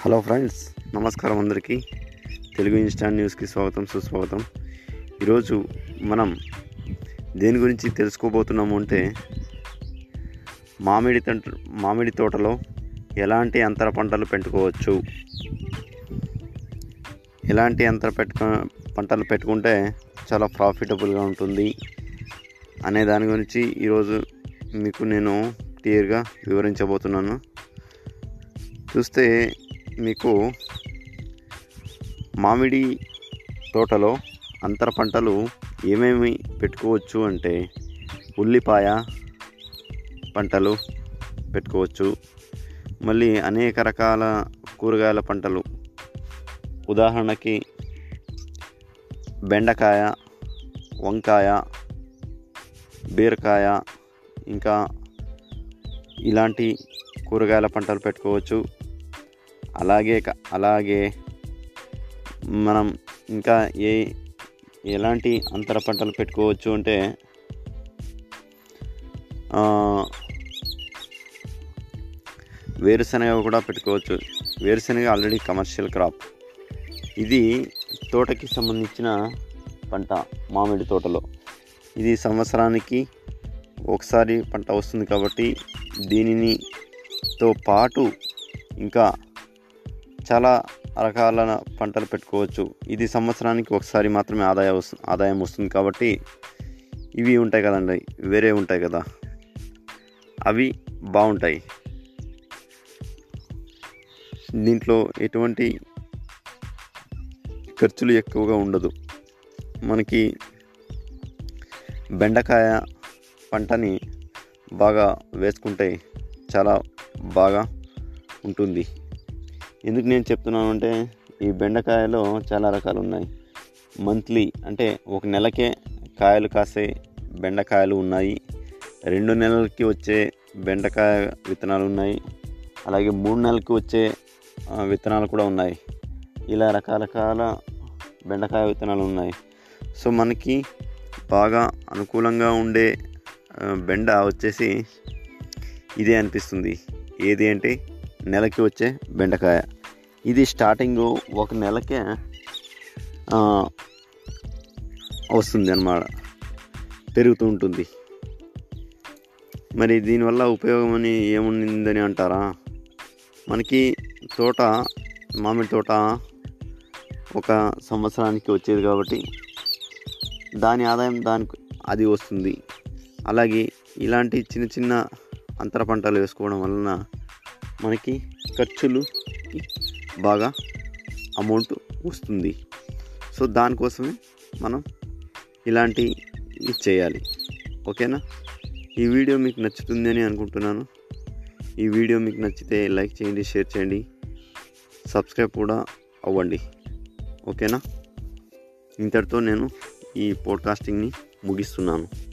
Hello friends నమస్కారం అందరికీ. Telugu instant న్యూస్కి స్వాగతం సుస్వాగతం. ఈరోజు మనం దేని గురించి తెలుసుకోబోతున్నాము అంటే మామిడి తంట మామిడి తోటలో ఎలాంటి అంతర పంటలు పెట్టుకోవచ్చు? ఎలాంటి అంతర పెట్టుకు పంటలు పెట్టుకుంటే చాలా ప్రాఫిటబుల్గా ఉంటుంది? అనే దాని గురించి ఈరోజు మీకు నేను క్లియర్గా వివరించబోతున్నాను. చూస్తే మీకు మామిడి తోటలో అంతర పంటలు ఏమేమి పెట్టుకోవచ్చు అంటే ఉల్లిపాయ పంటలు పెట్టుకోవచ్చు. మళ్ళీ అనేక రకాల కూరగాయల పంటలు. ఉదాహరణకి బెండకాయ వంకాయ బీరకాయ ఇంకా ఇలాంటి కూరగాయల పంటలు పెట్టుకోవచ్చు. అలాగే క- అలాగే మనం ఇంకా ఏ ఎలాంటి అంతర పంటలు పెట్టుకోవచ్చు అంటే వేరుశనగ కూడా పెట్టుకోవచ్చు. వేరుశనగ ఆల్రెడీ కమర్షియల్ క్రాప్ ఇది తోటకి సంబంధించిన పంట మామిడి తోటలో. ఇది సంవత్సరానికి ఒకసారి పంట వస్తుంది కాబట్టి దీనిని తో పాటు ఇంకా చాలా రకాల పంటలు పెట్టుకోవచ్చు. ఇది సంవత్సరానికి ఒకసారి మాత్రమే ఆదాయం వస్తుంది ఆదాయం వస్తుంది కాబట్టి ఇవి ఉంటాయి కదండి. వేరే ఉంటాయి కదా. అవి బాగుంటాయి. దీంట్లో ఎటువంటి ఖర్చులు ఎక్కువగా ఉండదు. మనకి బెండకాయ పంటని బాగా వేసుకుంటే చాలా బాగా ఉంటుంది. ఎందుకు నేను చెప్తున్నాను అంటే ఈ బెండకాయలో చాలా రకాలు ఉన్నాయి మంత్లీ అంటే ఒక నెలకే కాయలు కాసే బెండకాయలు ఉన్నాయి. రెండు నెలలకి వచ్చే బెండకాయ విత్తనాలు ఉన్నాయి. అలాగే మూడు నెలలకి వచ్చే విత్తనాలు కూడా ఉన్నాయి. ఇలా రకరకాల బెండకాయ విత్తనాలు ఉన్నాయి. సో మనకి బాగా అనుకూలంగా ఉండే బెండ వచ్చేసి ఇదే అనిపిస్తుంది. ఏది అంటే నెలకి వచ్చే బెండకాయ. ఇది స్టార్టింగ్ ఒక నెలకే వస్తుంది అన్నమాట పెరుగుతూ ఉంటుంది. మరి దీనివల్ల ఉపయోగం అని ఏముందని అంటారా? మనకి తోట మామిడి తోట ఒక సంవత్సరానికి వచ్చేది కాబట్టి దాని ఆదాయం దానికి అది వస్తుంది. అలాగే ఇలాంటి చిన్న చిన్న అంతర పంటలు వేసుకోవడం వలన మనకి ఖర్చులు బాగా అమౌంట్ వస్తుంది. సో దానికోసమే మనం ఇలాంటివి చేయాలి. ఓకేనా? ఈ వీడియో మీకు నచ్చుతుంది అని అనుకుంటున్నాను. ఈ వీడియో మీకు నచ్చితే లైక్ చేయండి షేర్ చేయండి సబ్స్క్రైబ్ కూడా అవ్వండి. ఓకేనా? ఇంతటితో నేను ఈ పోడ్కాస్టింగ్ని ముగిస్తున్నాను.